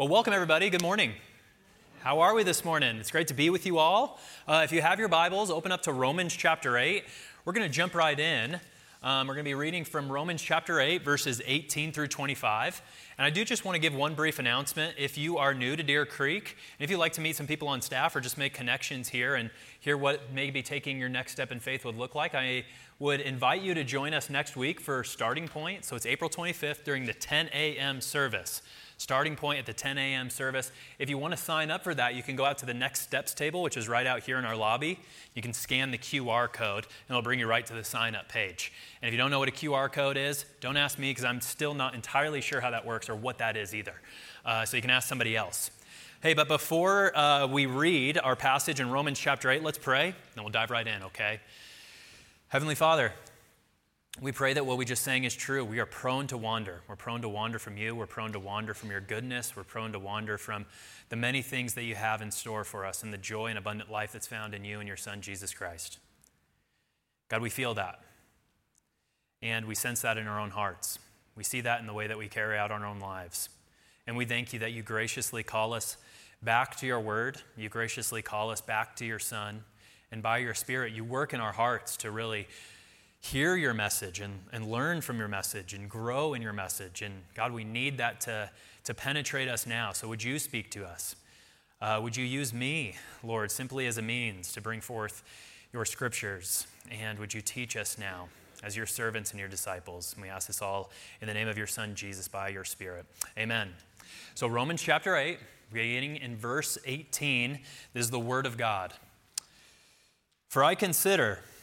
Well, welcome everybody. Good morning. How are we this morning? It's great to be with you all. Uh, if you have your Bibles, open up to Romans chapter 8. We're going to jump right in. Um, we're going to be reading from Romans chapter 8, verses 18 through 25. And I do just want to give one brief announcement. If you are new to Deer Creek, and if you'd like to meet some people on staff or just make connections here and hear what maybe taking your next step in faith would look like, I would invite you to join us next week for Starting Point. So it's April 25th during the 10 a.m. service starting point at the 10 a.m. service. If you want to sign up for that, you can go out to the next steps table, which is right out here in our lobby. You can scan the QR code, and it'll bring you right to the sign up page. And if you don't know what a QR code is, don't ask me because I'm still not entirely sure how that works or what that is either. Uh, so you can ask somebody else. Hey, but before uh, we read our passage in Romans chapter 8, let's pray, and we'll dive right in, okay? Heavenly Father, we pray that what we just sang is true. We are prone to wander. We're prone to wander from you. We're prone to wander from your goodness. We're prone to wander from the many things that you have in store for us and the joy and abundant life that's found in you and your Son, Jesus Christ. God, we feel that. And we sense that in our own hearts. We see that in the way that we carry out our own lives. And we thank you that you graciously call us back to your word. You graciously call us back to your Son. And by your Spirit, you work in our hearts to really hear your message and, and learn from your message and grow in your message. And God, we need that to, to penetrate us now. So would you speak to us? Uh, would you use me, Lord, simply as a means to bring forth your scriptures? And would you teach us now as your servants and your disciples? And we ask this all in the name of your Son, Jesus, by your Spirit. Amen. So, Romans chapter 8, beginning in verse 18, this is the word of God. For I consider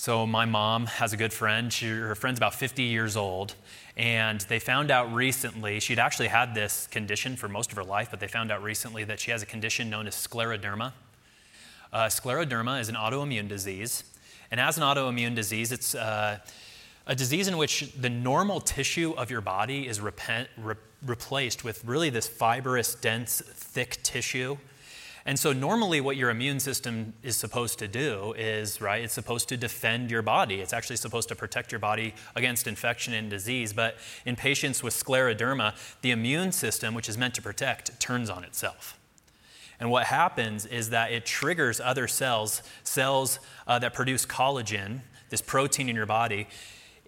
So, my mom has a good friend. She, her friend's about 50 years old. And they found out recently, she'd actually had this condition for most of her life, but they found out recently that she has a condition known as scleroderma. Uh, scleroderma is an autoimmune disease. And as an autoimmune disease, it's uh, a disease in which the normal tissue of your body is re- replaced with really this fibrous, dense, thick tissue and so, normally, what your immune system is supposed to do is, right, it's supposed to defend your body. It's actually supposed to protect your body against infection and disease. But in patients with scleroderma, the immune system, which is meant to protect, turns on itself. And what happens is that it triggers other cells, cells uh, that produce collagen, this protein in your body,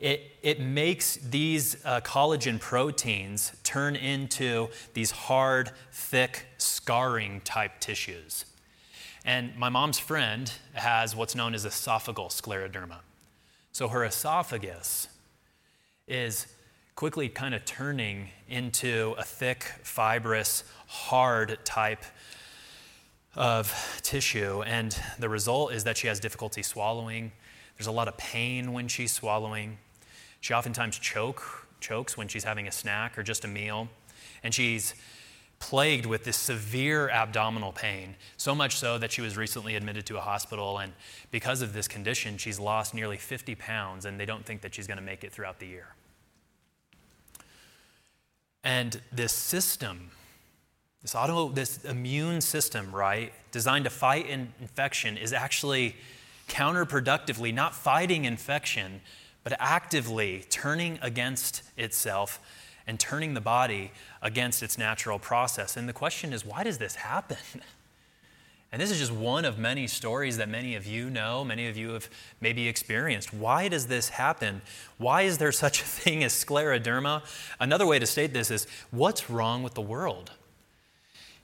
it, it makes these uh, collagen proteins turn into these hard, thick, scarring type tissues. And my mom's friend has what's known as esophageal scleroderma. So her esophagus is quickly kind of turning into a thick, fibrous, hard type of tissue. And the result is that she has difficulty swallowing. There's a lot of pain when she's swallowing. She oftentimes choke, chokes when she's having a snack or just a meal. And she's plagued with this severe abdominal pain, so much so that she was recently admitted to a hospital. And because of this condition, she's lost nearly 50 pounds, and they don't think that she's going to make it throughout the year. And this system, this auto, this immune system, right, designed to fight in infection, is actually counterproductively not fighting infection, but actively turning against itself and turning the body against its natural process. And the question is, why does this happen? And this is just one of many stories that many of you know, many of you have maybe experienced. Why does this happen? Why is there such a thing as scleroderma? Another way to state this is what's wrong with the world?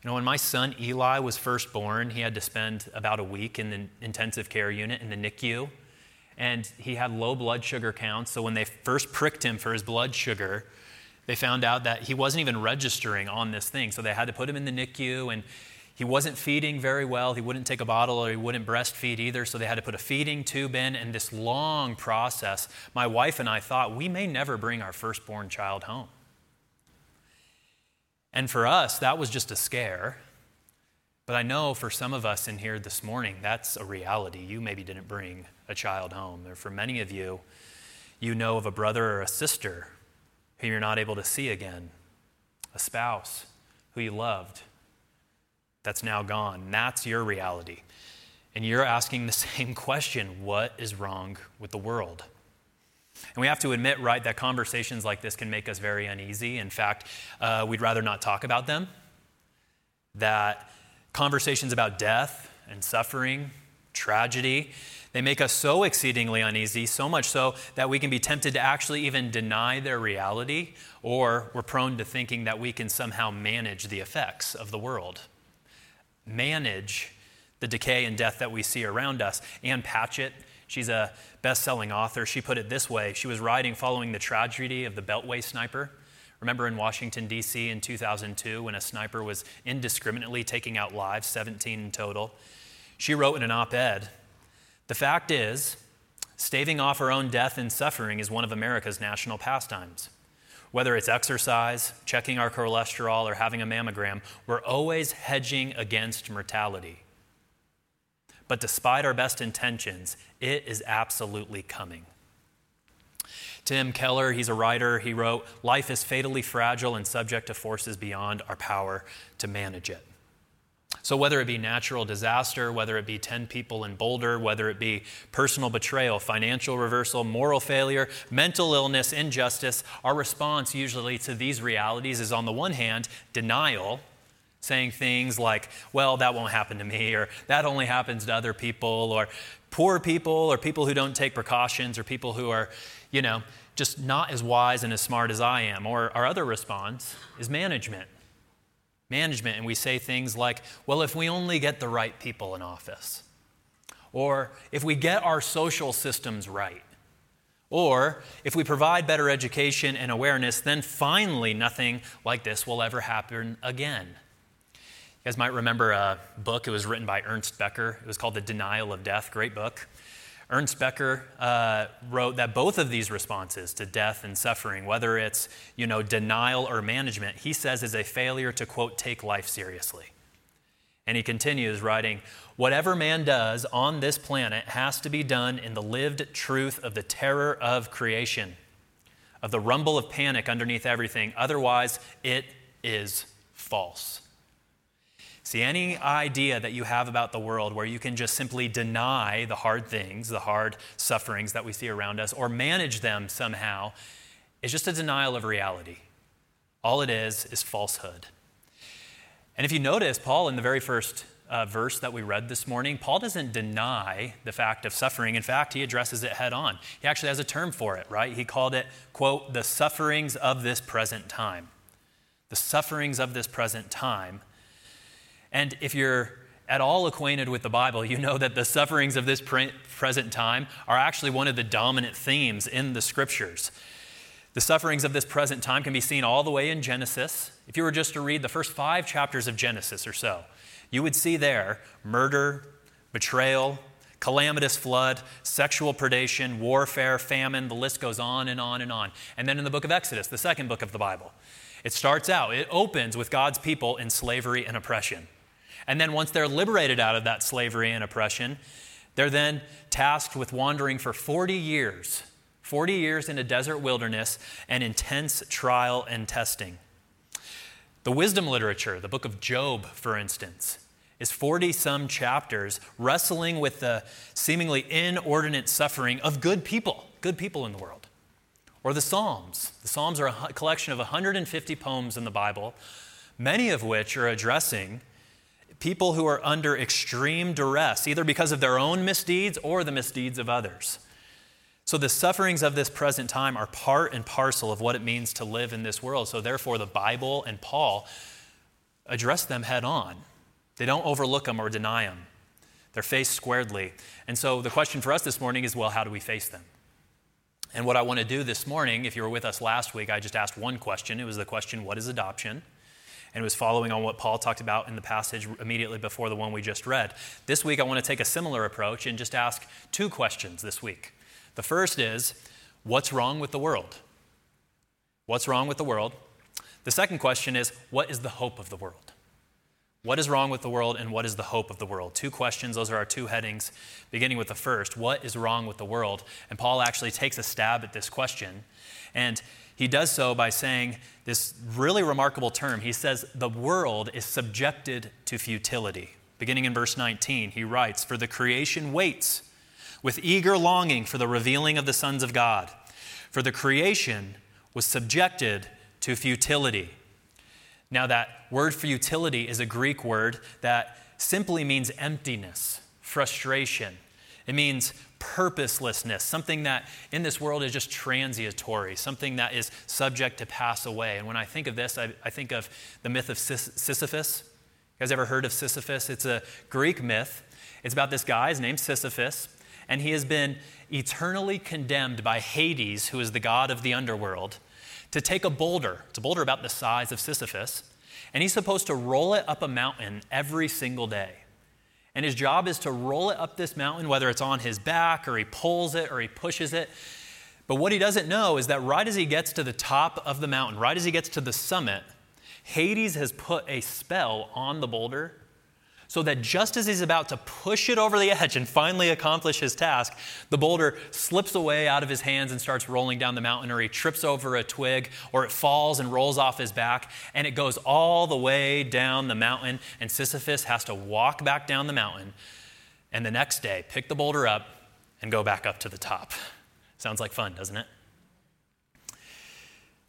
You know, when my son Eli was first born, he had to spend about a week in the intensive care unit in the NICU. And he had low blood sugar counts. So when they first pricked him for his blood sugar, they found out that he wasn't even registering on this thing. So they had to put him in the NICU, and he wasn't feeding very well. He wouldn't take a bottle or he wouldn't breastfeed either. So they had to put a feeding tube in, and this long process. My wife and I thought we may never bring our firstborn child home. And for us, that was just a scare. But I know for some of us in here this morning, that's a reality. You maybe didn't bring a child home. Or for many of you, you know of a brother or a sister who you're not able to see again, a spouse who you loved that's now gone. That's your reality. And you're asking the same question what is wrong with the world? And we have to admit, right, that conversations like this can make us very uneasy. In fact, uh, we'd rather not talk about them. That conversations about death and suffering, tragedy, they make us so exceedingly uneasy, so much so that we can be tempted to actually even deny their reality, or we're prone to thinking that we can somehow manage the effects of the world. Manage the decay and death that we see around us. Ann Patchett She's a best selling author. She put it this way She was writing following the tragedy of the Beltway sniper. Remember in Washington, D.C. in 2002 when a sniper was indiscriminately taking out lives, 17 in total? She wrote in an op ed The fact is, staving off our own death and suffering is one of America's national pastimes. Whether it's exercise, checking our cholesterol, or having a mammogram, we're always hedging against mortality. But despite our best intentions, it is absolutely coming. Tim Keller, he's a writer, he wrote, Life is fatally fragile and subject to forces beyond our power to manage it. So, whether it be natural disaster, whether it be 10 people in Boulder, whether it be personal betrayal, financial reversal, moral failure, mental illness, injustice, our response usually to these realities is on the one hand, denial saying things like, well, that won't happen to me, or that only happens to other people, or poor people, or people who don't take precautions, or people who are, you know, just not as wise and as smart as I am. Or our other response is management. Management. And we say things like, well, if we only get the right people in office, or if we get our social systems right, or if we provide better education and awareness, then finally nothing like this will ever happen again. You guys might remember a book. It was written by Ernest Becker. It was called The Denial of Death. Great book. Ernest Becker uh, wrote that both of these responses to death and suffering, whether it's you know denial or management, he says is a failure to quote take life seriously. And he continues writing, whatever man does on this planet has to be done in the lived truth of the terror of creation, of the rumble of panic underneath everything. Otherwise, it is false. See, any idea that you have about the world where you can just simply deny the hard things, the hard sufferings that we see around us, or manage them somehow, is just a denial of reality. All it is is falsehood. And if you notice, Paul, in the very first uh, verse that we read this morning, Paul doesn't deny the fact of suffering. In fact, he addresses it head on. He actually has a term for it, right? He called it, quote, the sufferings of this present time. The sufferings of this present time and if you're at all acquainted with the Bible, you know that the sufferings of this present time are actually one of the dominant themes in the scriptures. The sufferings of this present time can be seen all the way in Genesis. If you were just to read the first five chapters of Genesis or so, you would see there murder, betrayal, calamitous flood, sexual predation, warfare, famine, the list goes on and on and on. And then in the book of Exodus, the second book of the Bible, it starts out, it opens with God's people in slavery and oppression. And then once they're liberated out of that slavery and oppression, they're then tasked with wandering for 40 years 40 years in a desert wilderness and intense trial and testing. The wisdom literature, the book of Job, for instance, is 40 some chapters wrestling with the seemingly inordinate suffering of good people, good people in the world. Or the Psalms. The Psalms are a collection of 150 poems in the Bible, many of which are addressing people who are under extreme duress, either because of their own misdeeds or the misdeeds of others. So, the sufferings of this present time are part and parcel of what it means to live in this world. So, therefore, the Bible and Paul address them head on. They don't overlook them or deny them. They're faced squarely. And so the question for us this morning is well, how do we face them? And what I want to do this morning, if you were with us last week, I just asked one question. It was the question, What is adoption? And was following on what Paul talked about in the passage immediately before the one we just read. This week, I want to take a similar approach and just ask two questions this week. The first is, What's wrong with the world? What's wrong with the world? The second question is, What is the hope of the world? What is wrong with the world and what is the hope of the world? Two questions, those are our two headings, beginning with the first What is wrong with the world? And Paul actually takes a stab at this question. And he does so by saying this really remarkable term. He says, The world is subjected to futility. Beginning in verse 19, he writes, For the creation waits with eager longing for the revealing of the sons of God. For the creation was subjected to futility. Now, that word for utility is a Greek word that simply means emptiness, frustration. It means purposelessness, something that in this world is just transitory, something that is subject to pass away. And when I think of this, I, I think of the myth of Sisyphus. You guys ever heard of Sisyphus? It's a Greek myth. It's about this guy, his name's Sisyphus, and he has been eternally condemned by Hades, who is the god of the underworld, to take a boulder. It's a boulder about the size of Sisyphus, and he's supposed to roll it up a mountain every single day. And his job is to roll it up this mountain, whether it's on his back or he pulls it or he pushes it. But what he doesn't know is that right as he gets to the top of the mountain, right as he gets to the summit, Hades has put a spell on the boulder so that just as he's about to push it over the edge and finally accomplish his task, the boulder slips away out of his hands and starts rolling down the mountain, or he trips over a twig, or it falls and rolls off his back, and it goes all the way down the mountain, and Sisyphus has to walk back down the mountain, and the next day pick the boulder up and go back up to the top. Sounds like fun, doesn't it?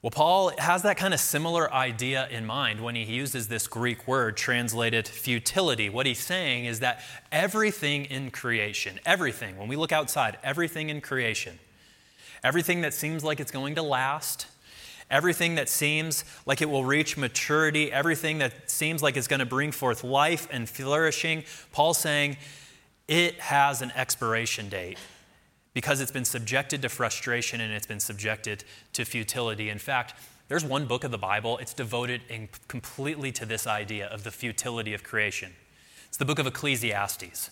Well, Paul has that kind of similar idea in mind when he uses this Greek word translated futility. What he's saying is that everything in creation, everything, when we look outside, everything in creation, everything that seems like it's going to last, everything that seems like it will reach maturity, everything that seems like it's going to bring forth life and flourishing, Paul's saying it has an expiration date because it's been subjected to frustration and it's been subjected to futility. In fact, there's one book of the Bible, it's devoted completely to this idea of the futility of creation. It's the book of Ecclesiastes.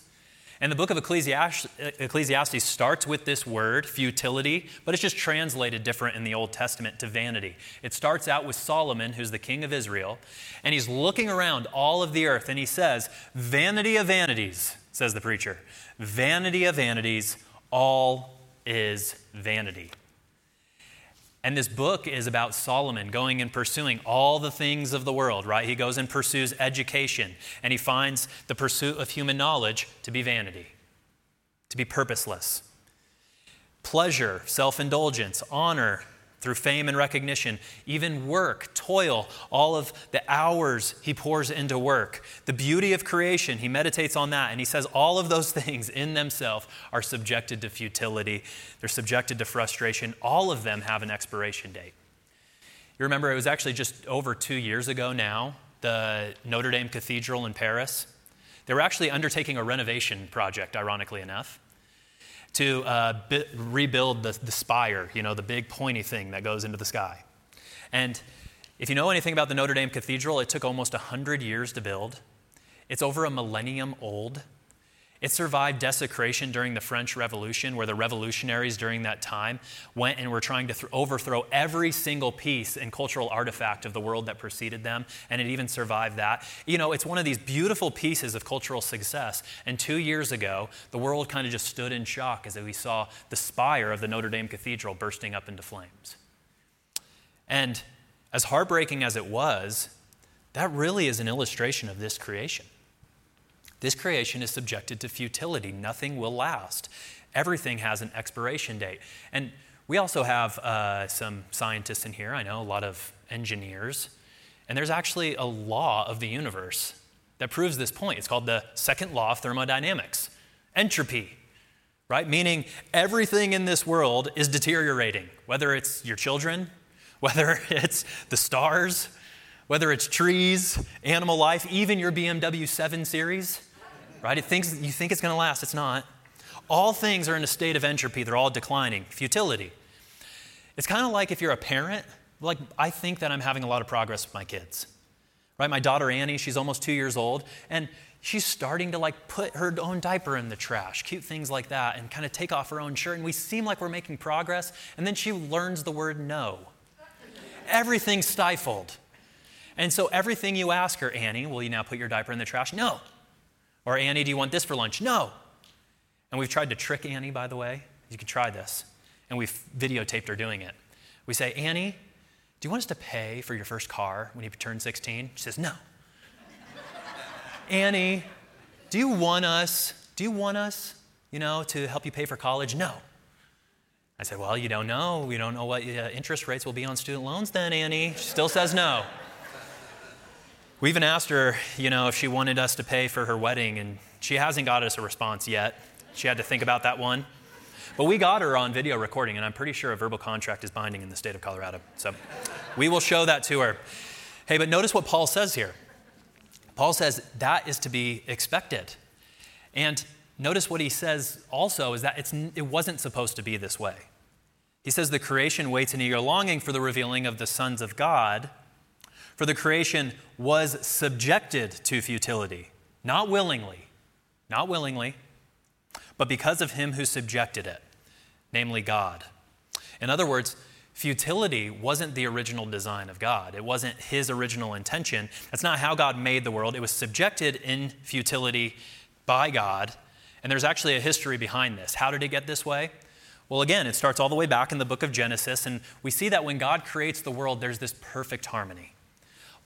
And the book of Ecclesiastes, Ecclesiastes starts with this word, futility, but it's just translated different in the Old Testament to vanity. It starts out with Solomon, who's the king of Israel, and he's looking around all of the earth and he says, Vanity of vanities, says the preacher. Vanity of vanities, all is vanity. And this book is about Solomon going and pursuing all the things of the world, right? He goes and pursues education, and he finds the pursuit of human knowledge to be vanity, to be purposeless. Pleasure, self indulgence, honor, through fame and recognition, even work, toil, all of the hours he pours into work, the beauty of creation, he meditates on that, and he says all of those things in themselves are subjected to futility, they're subjected to frustration. All of them have an expiration date. You remember, it was actually just over two years ago now, the Notre Dame Cathedral in Paris. They were actually undertaking a renovation project, ironically enough to uh, bi- rebuild the, the spire, you know, the big pointy thing that goes into the sky. And if you know anything about the Notre Dame Cathedral, it took almost 100 years to build. It's over a millennium old. It survived desecration during the French Revolution, where the revolutionaries during that time went and were trying to th- overthrow every single piece and cultural artifact of the world that preceded them, and it even survived that. You know, it's one of these beautiful pieces of cultural success. And two years ago, the world kind of just stood in shock as we saw the spire of the Notre Dame Cathedral bursting up into flames. And as heartbreaking as it was, that really is an illustration of this creation. This creation is subjected to futility. Nothing will last. Everything has an expiration date. And we also have uh, some scientists in here, I know, a lot of engineers. And there's actually a law of the universe that proves this point. It's called the second law of thermodynamics entropy, right? Meaning everything in this world is deteriorating, whether it's your children, whether it's the stars, whether it's trees, animal life, even your BMW 7 Series, right? It thinks, you think it's going to last, it's not. All things are in a state of entropy, they're all declining, futility. It's kind of like if you're a parent, like I think that I'm having a lot of progress with my kids. Right? My daughter Annie, she's almost 2 years old, and she's starting to like put her own diaper in the trash, cute things like that, and kind of take off her own shirt. And we seem like we're making progress. And then she learns the word no. Everything's stifled. And so everything you ask her, Annie, will you now put your diaper in the trash? No. Or Annie, do you want this for lunch? No. And we've tried to trick Annie, by the way. You can try this. And we've videotaped her doing it. We say, Annie, do you want us to pay for your first car when you turn 16? She says, No. Annie, do you want us, do you want us, you know, to help you pay for college? No. I said, Well, you don't know. We don't know what uh, interest rates will be on student loans then, Annie. She still says no. We even asked her, you know, if she wanted us to pay for her wedding, and she hasn't got us a response yet. She had to think about that one. But we got her on video recording, and I'm pretty sure a verbal contract is binding in the state of Colorado. So we will show that to her. Hey, but notice what Paul says here. Paul says that is to be expected. And notice what he says also is that it wasn't supposed to be this way. He says the creation waits in eager longing for the revealing of the sons of God. For the creation was subjected to futility, not willingly, not willingly, but because of him who subjected it, namely God. In other words, Futility wasn't the original design of God. It wasn't his original intention. That's not how God made the world. It was subjected in futility by God. And there's actually a history behind this. How did it get this way? Well, again, it starts all the way back in the book of Genesis, and we see that when God creates the world, there's this perfect harmony.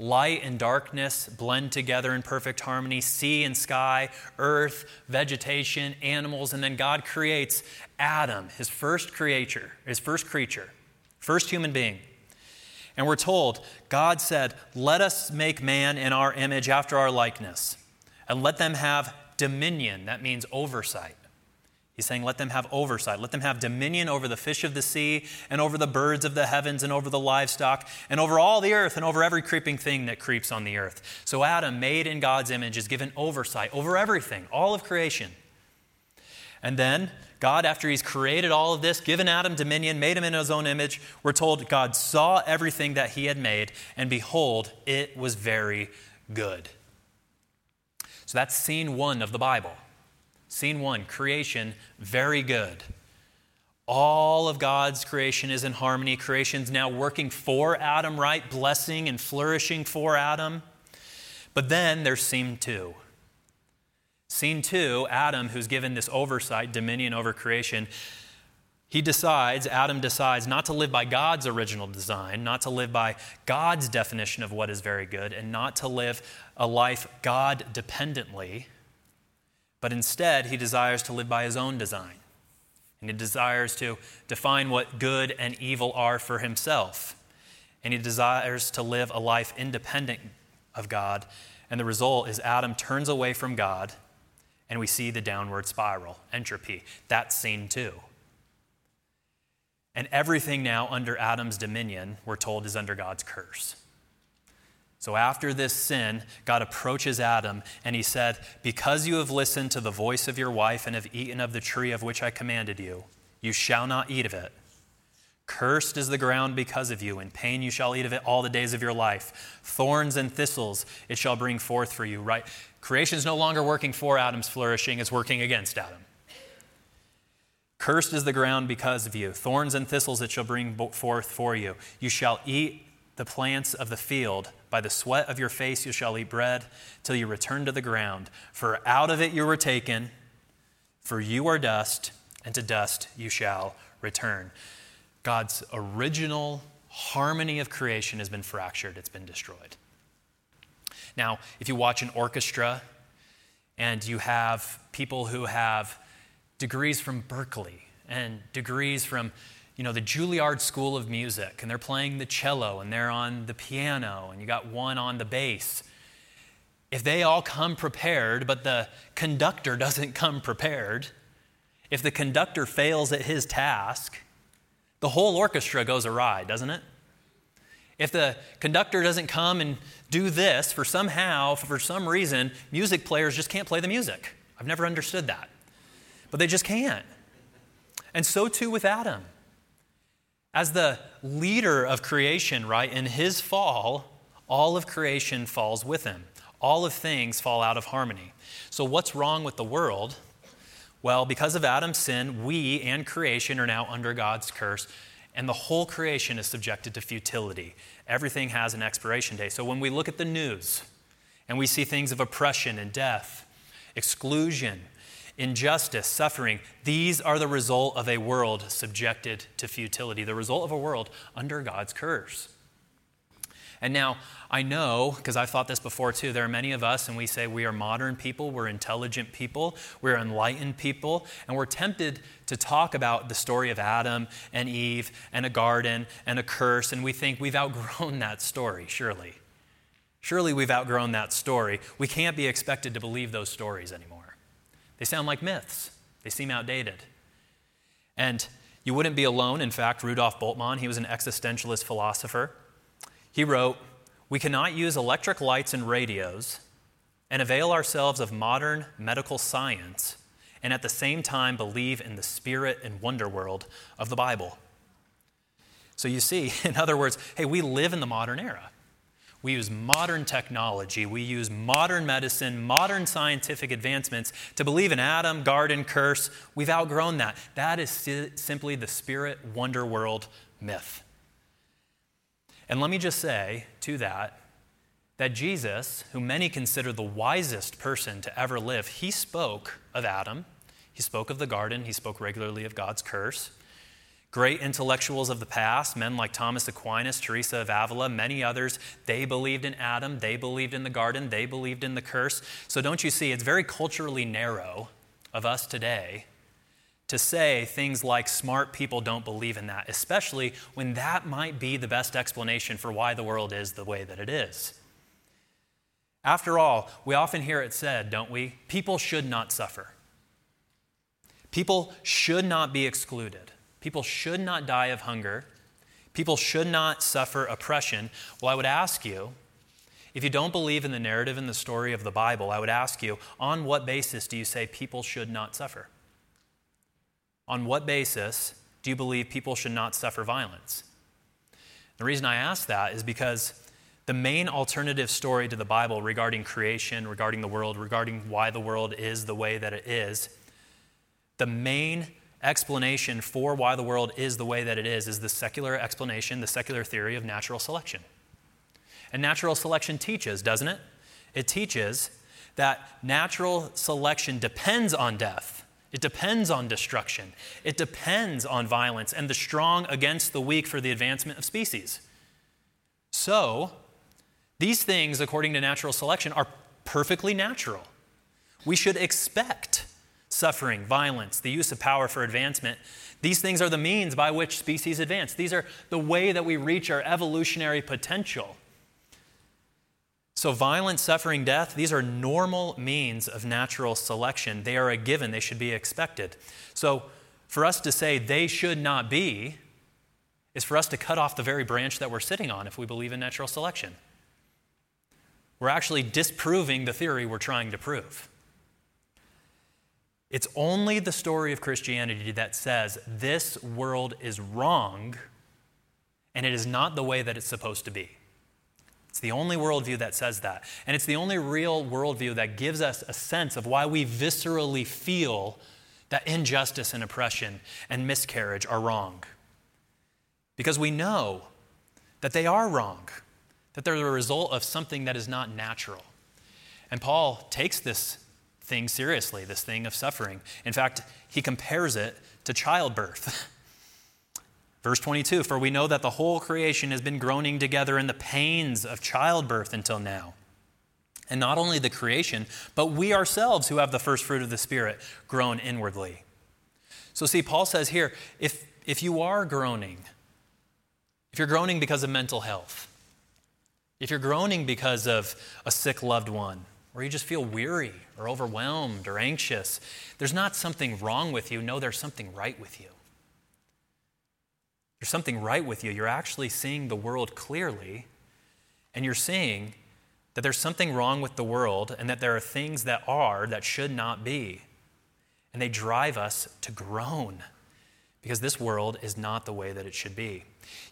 Light and darkness blend together in perfect harmony, sea and sky, earth, vegetation, animals, and then God creates Adam, his first creature, his first creature first human being. And we're told, God said, Let us make man in our image after our likeness, and let them have dominion. That means oversight. He's saying, Let them have oversight. Let them have dominion over the fish of the sea, and over the birds of the heavens, and over the livestock, and over all the earth, and over every creeping thing that creeps on the earth. So Adam, made in God's image, is given oversight over everything, all of creation. And then God, after he's created all of this, given Adam dominion, made him in his own image, we're told God saw everything that he had made, and behold, it was very good. So that's scene one of the Bible. Scene one, creation, very good. All of God's creation is in harmony. Creation's now working for Adam, right? Blessing and flourishing for Adam. But then there's scene two. Scene two Adam, who's given this oversight, dominion over creation, he decides, Adam decides not to live by God's original design, not to live by God's definition of what is very good, and not to live a life God dependently, but instead he desires to live by his own design. And he desires to define what good and evil are for himself. And he desires to live a life independent of God. And the result is Adam turns away from God and we see the downward spiral, entropy. That's scene two. And everything now under Adam's dominion, we're told, is under God's curse. So after this sin, God approaches Adam and he said, Because you have listened to the voice of your wife and have eaten of the tree of which I commanded you, you shall not eat of it. Cursed is the ground because of you. In pain you shall eat of it all the days of your life. Thorns and thistles it shall bring forth for you. Right? Creation is no longer working for Adam's flourishing, it's working against Adam. Cursed is the ground because of you. Thorns and thistles it shall bring forth for you. You shall eat the plants of the field. By the sweat of your face you shall eat bread till you return to the ground. For out of it you were taken, for you are dust, and to dust you shall return. God's original harmony of creation has been fractured, it's been destroyed. Now, if you watch an orchestra and you have people who have degrees from Berklee and degrees from you know the Juilliard School of Music and they're playing the cello and they're on the piano and you got one on the bass if they all come prepared but the conductor doesn't come prepared if the conductor fails at his task the whole orchestra goes awry, doesn't it? If the conductor doesn't come and do this, for somehow, for some reason, music players just can't play the music. I've never understood that. But they just can't. And so too with Adam. As the leader of creation, right, in his fall, all of creation falls with him. All of things fall out of harmony. So, what's wrong with the world? Well, because of Adam's sin, we and creation are now under God's curse, and the whole creation is subjected to futility. Everything has an expiration date. So, when we look at the news and we see things of oppression and death, exclusion, injustice, suffering, these are the result of a world subjected to futility, the result of a world under God's curse. And now, I know, because I've thought this before too, there are many of us, and we say we are modern people, we're intelligent people, we're enlightened people, and we're tempted to talk about the story of Adam and Eve and a garden and a curse, and we think we've outgrown that story, surely. Surely we've outgrown that story. We can't be expected to believe those stories anymore. They sound like myths, they seem outdated. And you wouldn't be alone. In fact, Rudolf Bultmann, he was an existentialist philosopher. He wrote, We cannot use electric lights and radios and avail ourselves of modern medical science and at the same time believe in the spirit and wonder world of the Bible. So you see, in other words, hey, we live in the modern era. We use modern technology, we use modern medicine, modern scientific advancements to believe in Adam, garden, curse. We've outgrown that. That is simply the spirit wonder world myth. And let me just say to that, that Jesus, who many consider the wisest person to ever live, he spoke of Adam, he spoke of the garden, he spoke regularly of God's curse. Great intellectuals of the past, men like Thomas Aquinas, Teresa of Avila, many others, they believed in Adam, they believed in the garden, they believed in the curse. So don't you see, it's very culturally narrow of us today to say things like smart people don't believe in that, especially when that might be the best explanation for why the world is the way that it is. After all, we often hear it said, don't we? People should not suffer. People should not be excluded. People should not die of hunger. People should not suffer oppression. Well, I would ask you, if you don't believe in the narrative and the story of the Bible, I would ask you, on what basis do you say people should not suffer? On what basis do you believe people should not suffer violence? The reason I ask that is because the main alternative story to the Bible regarding creation, regarding the world, regarding why the world is the way that it is, the main explanation for why the world is the way that it is is the secular explanation, the secular theory of natural selection. And natural selection teaches, doesn't it? It teaches that natural selection depends on death. It depends on destruction. It depends on violence and the strong against the weak for the advancement of species. So, these things, according to natural selection, are perfectly natural. We should expect suffering, violence, the use of power for advancement. These things are the means by which species advance. These are the way that we reach our evolutionary potential. So, violence, suffering, death, these are normal means of natural selection. They are a given, they should be expected. So, for us to say they should not be is for us to cut off the very branch that we're sitting on if we believe in natural selection. We're actually disproving the theory we're trying to prove. It's only the story of Christianity that says this world is wrong and it is not the way that it's supposed to be. It's the only worldview that says that. And it's the only real worldview that gives us a sense of why we viscerally feel that injustice and oppression and miscarriage are wrong. Because we know that they are wrong, that they're the result of something that is not natural. And Paul takes this thing seriously, this thing of suffering. In fact, he compares it to childbirth. Verse 22 For we know that the whole creation has been groaning together in the pains of childbirth until now. And not only the creation, but we ourselves who have the first fruit of the Spirit groan inwardly. So, see, Paul says here if, if you are groaning, if you're groaning because of mental health, if you're groaning because of a sick loved one, or you just feel weary or overwhelmed or anxious, there's not something wrong with you. No, there's something right with you. there's something right with you. You're actually seeing the world clearly, and you're seeing that there's something wrong with the world and that there are things that are that should not be. And they drive us to groan because this world is not the way that it should be.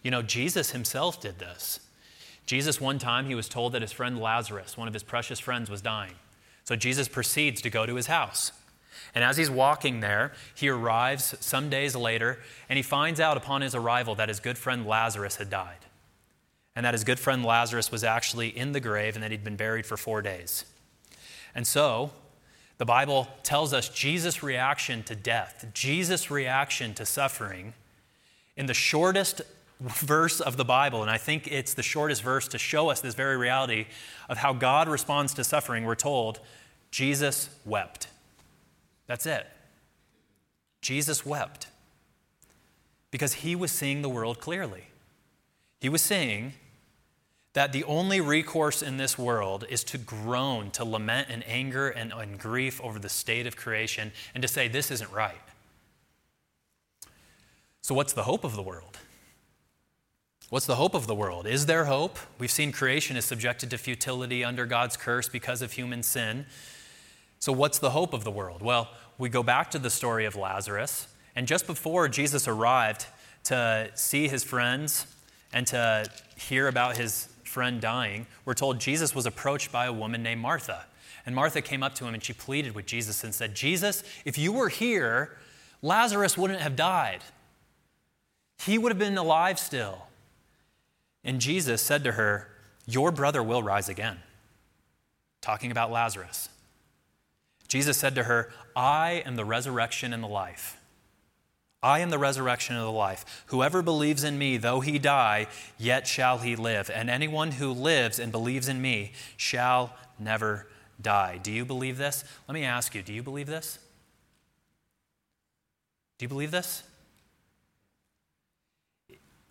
You know, Jesus himself did this. Jesus, one time, he was told that his friend Lazarus, one of his precious friends, was dying. So Jesus proceeds to go to his house. And as he's walking there, he arrives some days later, and he finds out upon his arrival that his good friend Lazarus had died. And that his good friend Lazarus was actually in the grave and that he'd been buried for four days. And so, the Bible tells us Jesus' reaction to death, Jesus' reaction to suffering, in the shortest verse of the Bible, and I think it's the shortest verse to show us this very reality of how God responds to suffering, we're told Jesus wept. That's it. Jesus wept because he was seeing the world clearly. He was seeing that the only recourse in this world is to groan, to lament in anger and in grief over the state of creation, and to say, This isn't right. So, what's the hope of the world? What's the hope of the world? Is there hope? We've seen creation is subjected to futility under God's curse because of human sin. So, what's the hope of the world? Well, we go back to the story of Lazarus, and just before Jesus arrived to see his friends and to hear about his friend dying, we're told Jesus was approached by a woman named Martha. And Martha came up to him and she pleaded with Jesus and said, Jesus, if you were here, Lazarus wouldn't have died. He would have been alive still. And Jesus said to her, Your brother will rise again. Talking about Lazarus. Jesus said to her, I am the resurrection and the life. I am the resurrection and the life. Whoever believes in me, though he die, yet shall he live. And anyone who lives and believes in me shall never die. Do you believe this? Let me ask you do you believe this? Do you believe this?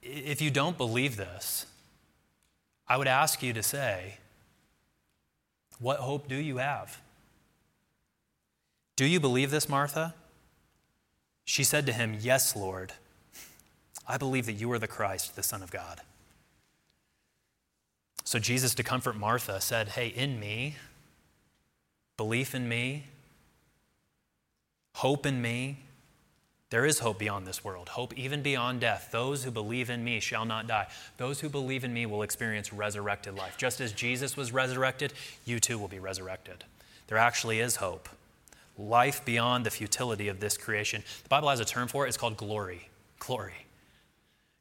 If you don't believe this, I would ask you to say, What hope do you have? Do you believe this, Martha? She said to him, Yes, Lord. I believe that you are the Christ, the Son of God. So Jesus, to comfort Martha, said, Hey, in me, belief in me, hope in me, there is hope beyond this world, hope even beyond death. Those who believe in me shall not die. Those who believe in me will experience resurrected life. Just as Jesus was resurrected, you too will be resurrected. There actually is hope life beyond the futility of this creation. The Bible has a term for it, it's called glory. Glory.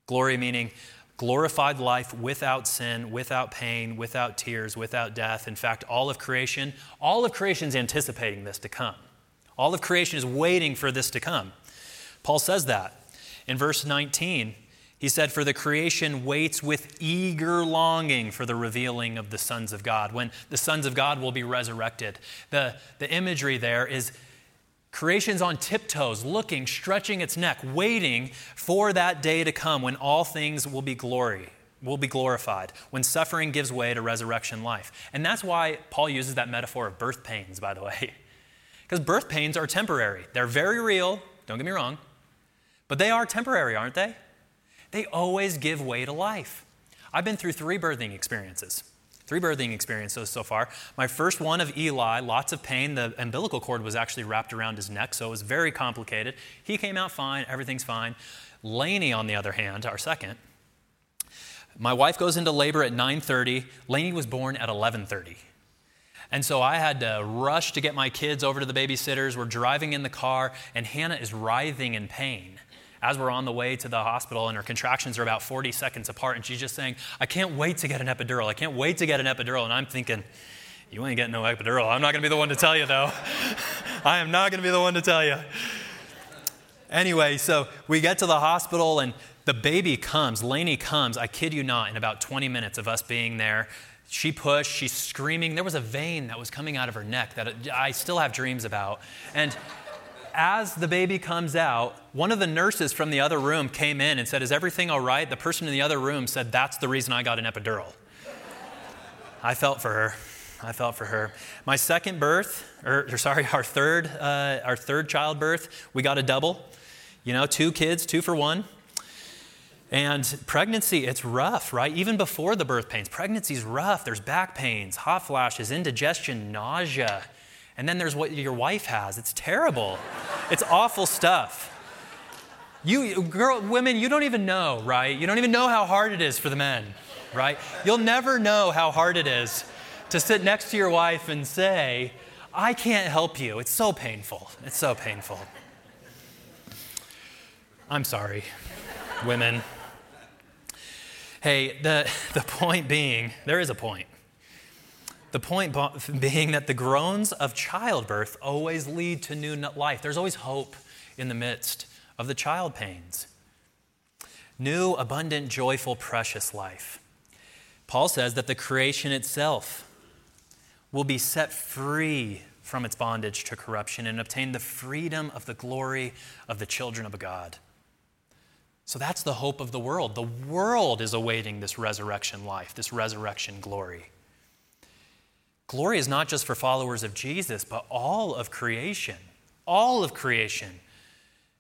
Glory meaning glorified life without sin, without pain, without tears, without death. In fact, all of creation, all of creation is anticipating this to come. All of creation is waiting for this to come. Paul says that. In verse 19, he said, For the creation waits with eager longing for the revealing of the sons of God, when the sons of God will be resurrected. The, the imagery there is creation's on tiptoes, looking, stretching its neck, waiting for that day to come when all things will be glory, will be glorified, when suffering gives way to resurrection life. And that's why Paul uses that metaphor of birth pains, by the way. Because birth pains are temporary. They're very real, don't get me wrong, but they are temporary, aren't they? they always give way to life. I've been through three birthing experiences. Three birthing experiences so far. My first one of Eli, lots of pain. The umbilical cord was actually wrapped around his neck, so it was very complicated. He came out fine, everything's fine. Laney, on the other hand, our second, my wife goes into labor at 9:30. Laney was born at 11:30. And so I had to rush to get my kids over to the babysitters. We're driving in the car, and Hannah is writhing in pain as we're on the way to the hospital and her contractions are about 40 seconds apart and she's just saying i can't wait to get an epidural. I can't wait to get an epidural. And i'm thinking you ain't getting no epidural. I'm not going to be the one to tell you though. I am not going to be the one to tell you. Anyway so we get to the hospital and the baby comes laney comes i kid you not in about 20 minutes of us being there. She pushed she's screaming. There was a vein that was coming out of her neck that i still have dreams about. And as the baby comes out, one of the nurses from the other room came in and said, Is everything all right? The person in the other room said, That's the reason I got an epidural. I felt for her. I felt for her. My second birth, or, or sorry, our third, uh, our third childbirth, we got a double. You know, two kids, two for one. And pregnancy, it's rough, right? Even before the birth pains, pregnancy's rough. There's back pains, hot flashes, indigestion, nausea. And then there's what your wife has. It's terrible. it's awful stuff. You girl women, you don't even know, right? You don't even know how hard it is for the men, right? You'll never know how hard it is to sit next to your wife and say, "I can't help you." It's so painful. It's so painful. I'm sorry, women. Hey, the, the point being, there is a point. The point being that the groans of childbirth always lead to new life. There's always hope in the midst of the child pains. New, abundant, joyful, precious life. Paul says that the creation itself will be set free from its bondage to corruption and obtain the freedom of the glory of the children of God. So that's the hope of the world. The world is awaiting this resurrection life, this resurrection glory. Glory is not just for followers of Jesus, but all of creation. All of creation.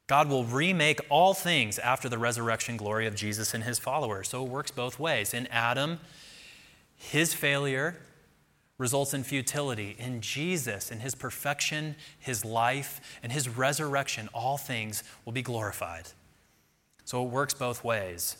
God will remake all things after the resurrection glory of Jesus and his followers. So it works both ways. In Adam, his failure results in futility. In Jesus, in his perfection, his life, and his resurrection, all things will be glorified. So it works both ways.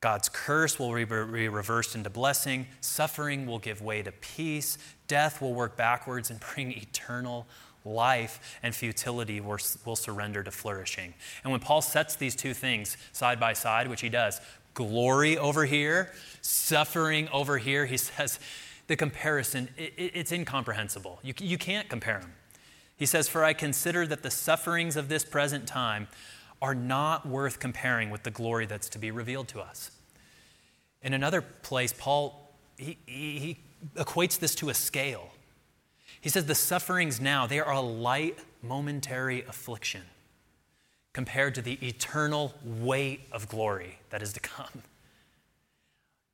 God's curse will be reversed into blessing, suffering will give way to peace, death will work backwards and bring eternal life, and futility will, surrender to flourishing. And when Paul sets these two things side by side, which he does, glory over here, suffering over here, he says the comparison, it, it's incomprehensible. You, you can't compare them. He says, For I consider that the sufferings of this present time are not worth comparing with the glory that's to be revealed to us. In another place, Paul he, he, equates this to a scale. He says the sufferings now, they are a light momentary affliction compared to the eternal weight of glory that is to come.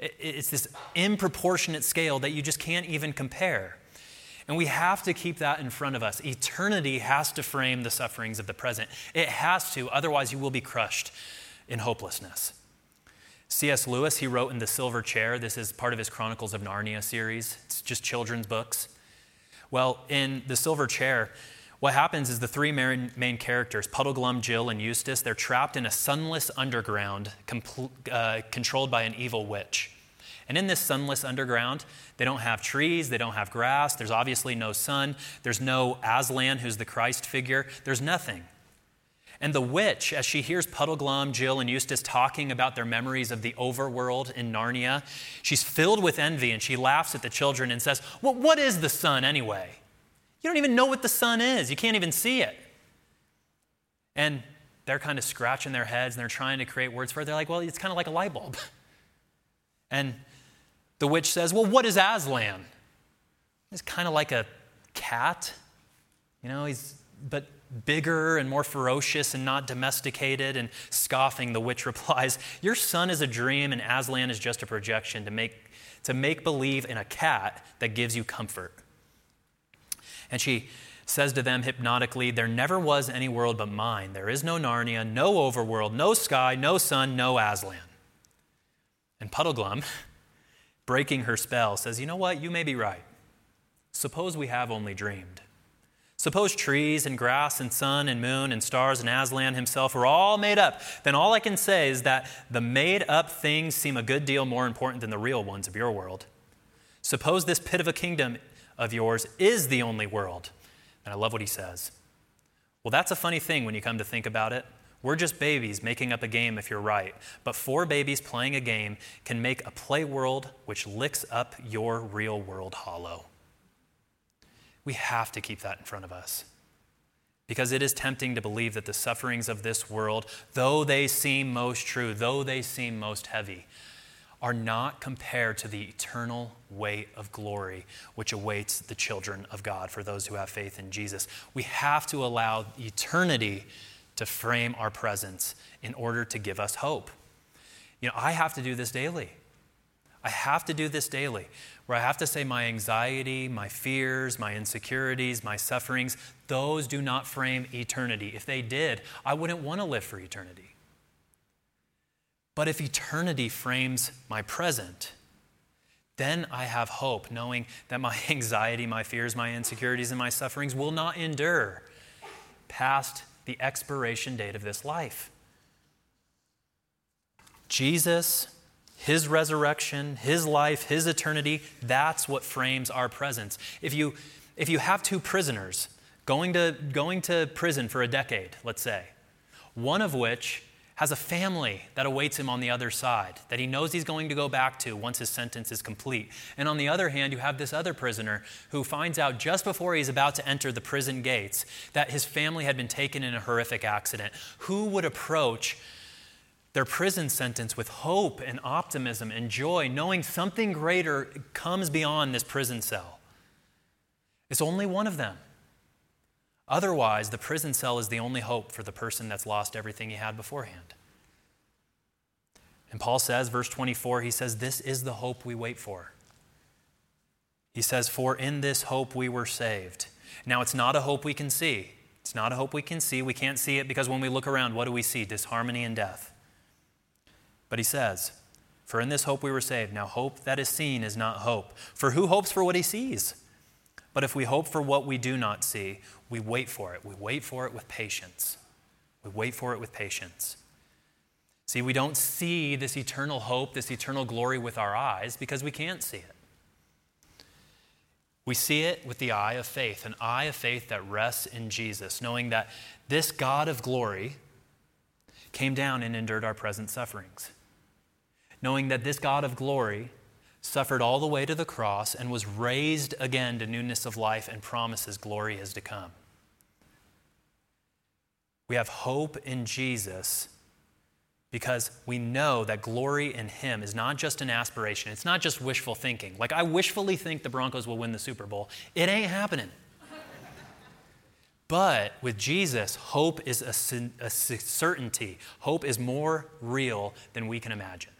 It's this improportionate scale that you just can't even compare. And we have to keep that in front of us. Eternity has to frame the sufferings of the present. It has to, otherwise, you will be crushed in hopelessness. C.S. Lewis, he wrote in The Silver Chair. This is part of his Chronicles of Narnia series. It's just children's books. Well, in The Silver Chair, what happens is the three main, characters, Puddleglum, Jill, and Eustace, they're trapped in a sunless underground compl- uh, controlled by an evil witch. And in this sunless underground, they don't have trees, they don't have grass, there's obviously no sun, there's no Aslan, who's the Christ figure, there's nothing. And the witch, as she hears Puddleglum, Jill, and Eustace talking about their memories of the overworld in Narnia, she's filled with envy and she laughs at the children and says, Well, what is the sun anyway? You don't even know what the sun is, you can't even see it. And they're kind of scratching their heads and they're trying to create words for it. They're like, Well, it's kind of like a light bulb. And the witch says, Well, what is Aslan? He's kind of like a cat. You know, he's, but bigger and more ferocious and not domesticated. And scoffing, the witch replies, Your sun is a dream, and Aslan is just a projection to make, to make believe in a cat that gives you comfort. And she says to them hypnotically, There never was any world but mine. There is no Narnia, no overworld, no sky, no sun, no Aslan. And Puddleglum, breaking her spell, says, You know what? You may be right. Suppose we have only dreamed. Suppose trees and grass and sun and moon and stars and Aslan himself are all made up. Then all I can say is that the made up things seem a good deal more important than the real ones of your world. Suppose this pit of a kingdom of yours is the only world. And I love what he says. Well, that's a funny thing when you come to think about it. We're just babies making up a game if you're right. But four babies playing a game can make a play world which licks up your real world hollow. We have to keep that in front of us. Because it is tempting to believe that the sufferings of this world, though they seem most true, though they seem most heavy, are not compared to the eternal weight of glory which awaits the children of God for those who have faith in Jesus. We have to allow eternity to frame our presence in order to give us hope. You know, I have to do this daily. I have to do this daily, where I have to say my anxiety, my fears, my insecurities, my sufferings, those do not frame eternity. If they did, I wouldn't want to live for eternity. But if eternity frames my present, then I have hope, knowing that my anxiety, my fears, my insecurities, and my sufferings will not endure past the expiration date of this life. Jesus, His resurrection, His life, His eternity, that's what frames our presence. If you, if you have two prisoners going to, going to prison for a decade, let's say, one of which has a family that awaits him on the other side, that he knows he's going to go back to once his sentence is complete. And on the other hand, you have this other prisoner who finds out just before he's about to enter the prison gates that his family had been taken in a horrific accident. Who would approach their prison sentence with hope and optimism and joy, knowing something greater comes beyond this prison cell? It's only one of them. Otherwise, the prison cell is the only hope for the person that's lost everything he had beforehand. And Paul says, verse 24, he says, This is the hope we wait for. He says, For in this hope we were saved. Now, it's not a hope we can see. It's not a hope we can see. We can't see it because when we look around, what do we see? Disharmony and death. But he says, For in this hope we were saved. Now, hope that is seen is not hope. For who hopes for what he sees? But if we hope for what we do not see, we wait for it. We wait for it with patience. We wait for it with patience. See, we don't see this eternal hope, this eternal glory with our eyes because we can't see it. We see it with the eye of faith, an eye of faith that rests in Jesus, knowing that this God of glory came down and endured our present sufferings. Knowing that this God of glory suffered all the way to the cross, and was raised again to newness of life and promises glory is to come. We have hope in Jesus because we know that glory in Him is not just an aspiration, it's not just wishful thinking. Like, I wishfully think the Broncos will win the Super Bowl, it ain't happening. But with Jesus, hope is a, a certainty. Hope is more real than we can imagine.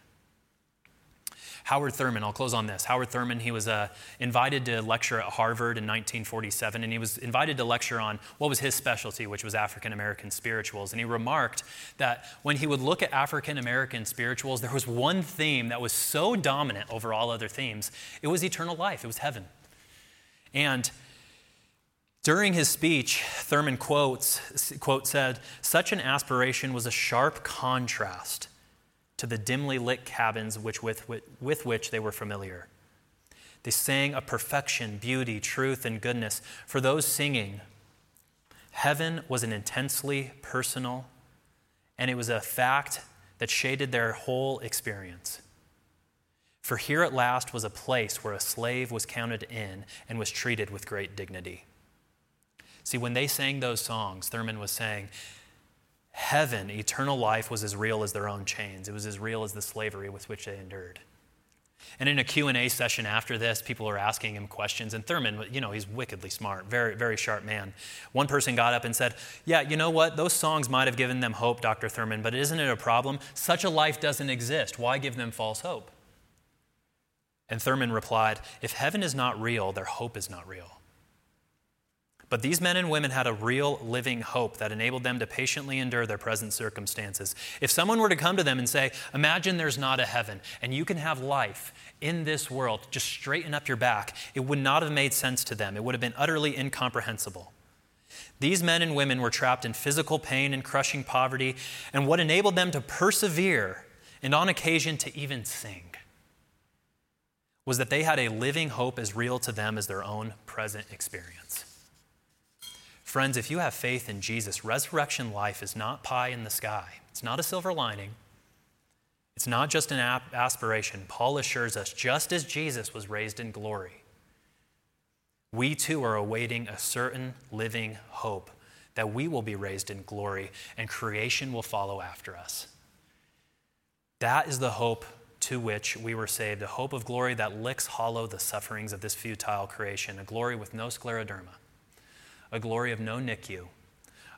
Howard Thurman, I'll close on this. Howard Thurman, he was uh, invited to lecture at Harvard in 1947, and he was invited to lecture on what was his specialty, which was African American spirituals. And he remarked that when he would look at African American spirituals, there was one theme that was so dominant over all other themes it was eternal life, it was heaven. And during his speech, Thurman quotes, quote said, such an aspiration was a sharp contrast to the dimly lit cabins which, with, with, with which they were familiar. They sang of perfection, beauty, truth, and goodness. For those singing, heaven was an intensely personal, and it was a fact that shaded their whole experience. For here at last was a place where a slave was counted in and was treated with great dignity. See, when they sang those songs, Thurman was saying, heaven, eternal life, was as real as their own chains. It was as real as the slavery with which they endured. And in a Q&A session after this, people are asking him questions. And Thurman, you know, he's wickedly smart, very, very sharp man. One person got up and said, yeah, you know what? Those songs might have given them hope, Dr. Thurman, but isn't it a problem? Such a life doesn't exist. Why give them false hope? And Thurman replied, if heaven is not real, their hope is not real. But these men and women had a real living hope that enabled them to patiently endure their present circumstances. If someone were to come to them and say, Imagine there's not a heaven and you can have life in this world, just straighten up your back, it would not have made sense to them. It would have been utterly incomprehensible. These men and women were trapped in physical pain and crushing poverty, and what enabled them to persevere and on occasion to even sing was that they had a living hope as real to them as their own present experience. Friends, if you have faith in Jesus, resurrection life is not pie in the sky. It's not a silver lining. It's not just an aspiration. Paul assures us just as Jesus was raised in glory, we too are awaiting a certain living hope that we will be raised in glory and creation will follow after us. That is the hope to which we were saved, a hope of glory that licks hollow the sufferings of this futile creation, a glory with no scleroderma a glory of no NICU,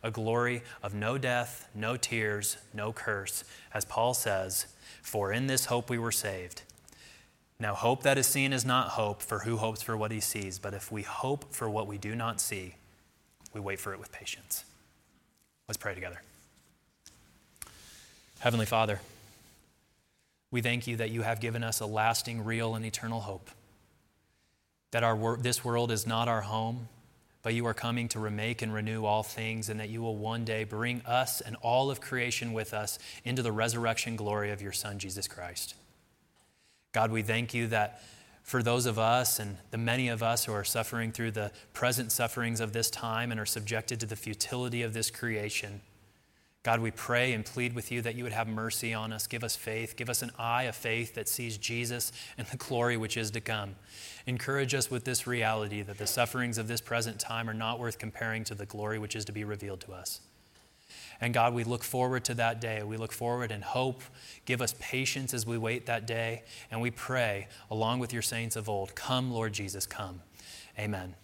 a glory of no death, no tears, no curse, as Paul says, for in this hope we were saved. Now, hope that is seen is not hope, for who hopes for what he sees? But if we hope for what we do not see, we wait for it with patience. Let's pray together. Heavenly Father, We thank you that you have given us a lasting, real, and eternal hope. That our, this world is not our home, but you are coming to remake and renew all things, and that you will one day bring us and all of creation with us into the resurrection glory of your Son, Jesus Christ. God, we thank you that for those of us and the many of us who are suffering through the present sufferings of this time and are subjected to the futility of this creation, God, we pray and plead with you that you would have mercy on us. Give us faith. Give us an eye of faith that sees Jesus and the glory which is to come. Encourage us with this reality that the sufferings of this present time are not worth comparing to the glory which is to be revealed to us. And God, we look forward to that day. We look forward in hope. Give us patience as we wait that day. And we pray, along with your saints of old, come, Lord Jesus, come. Amen.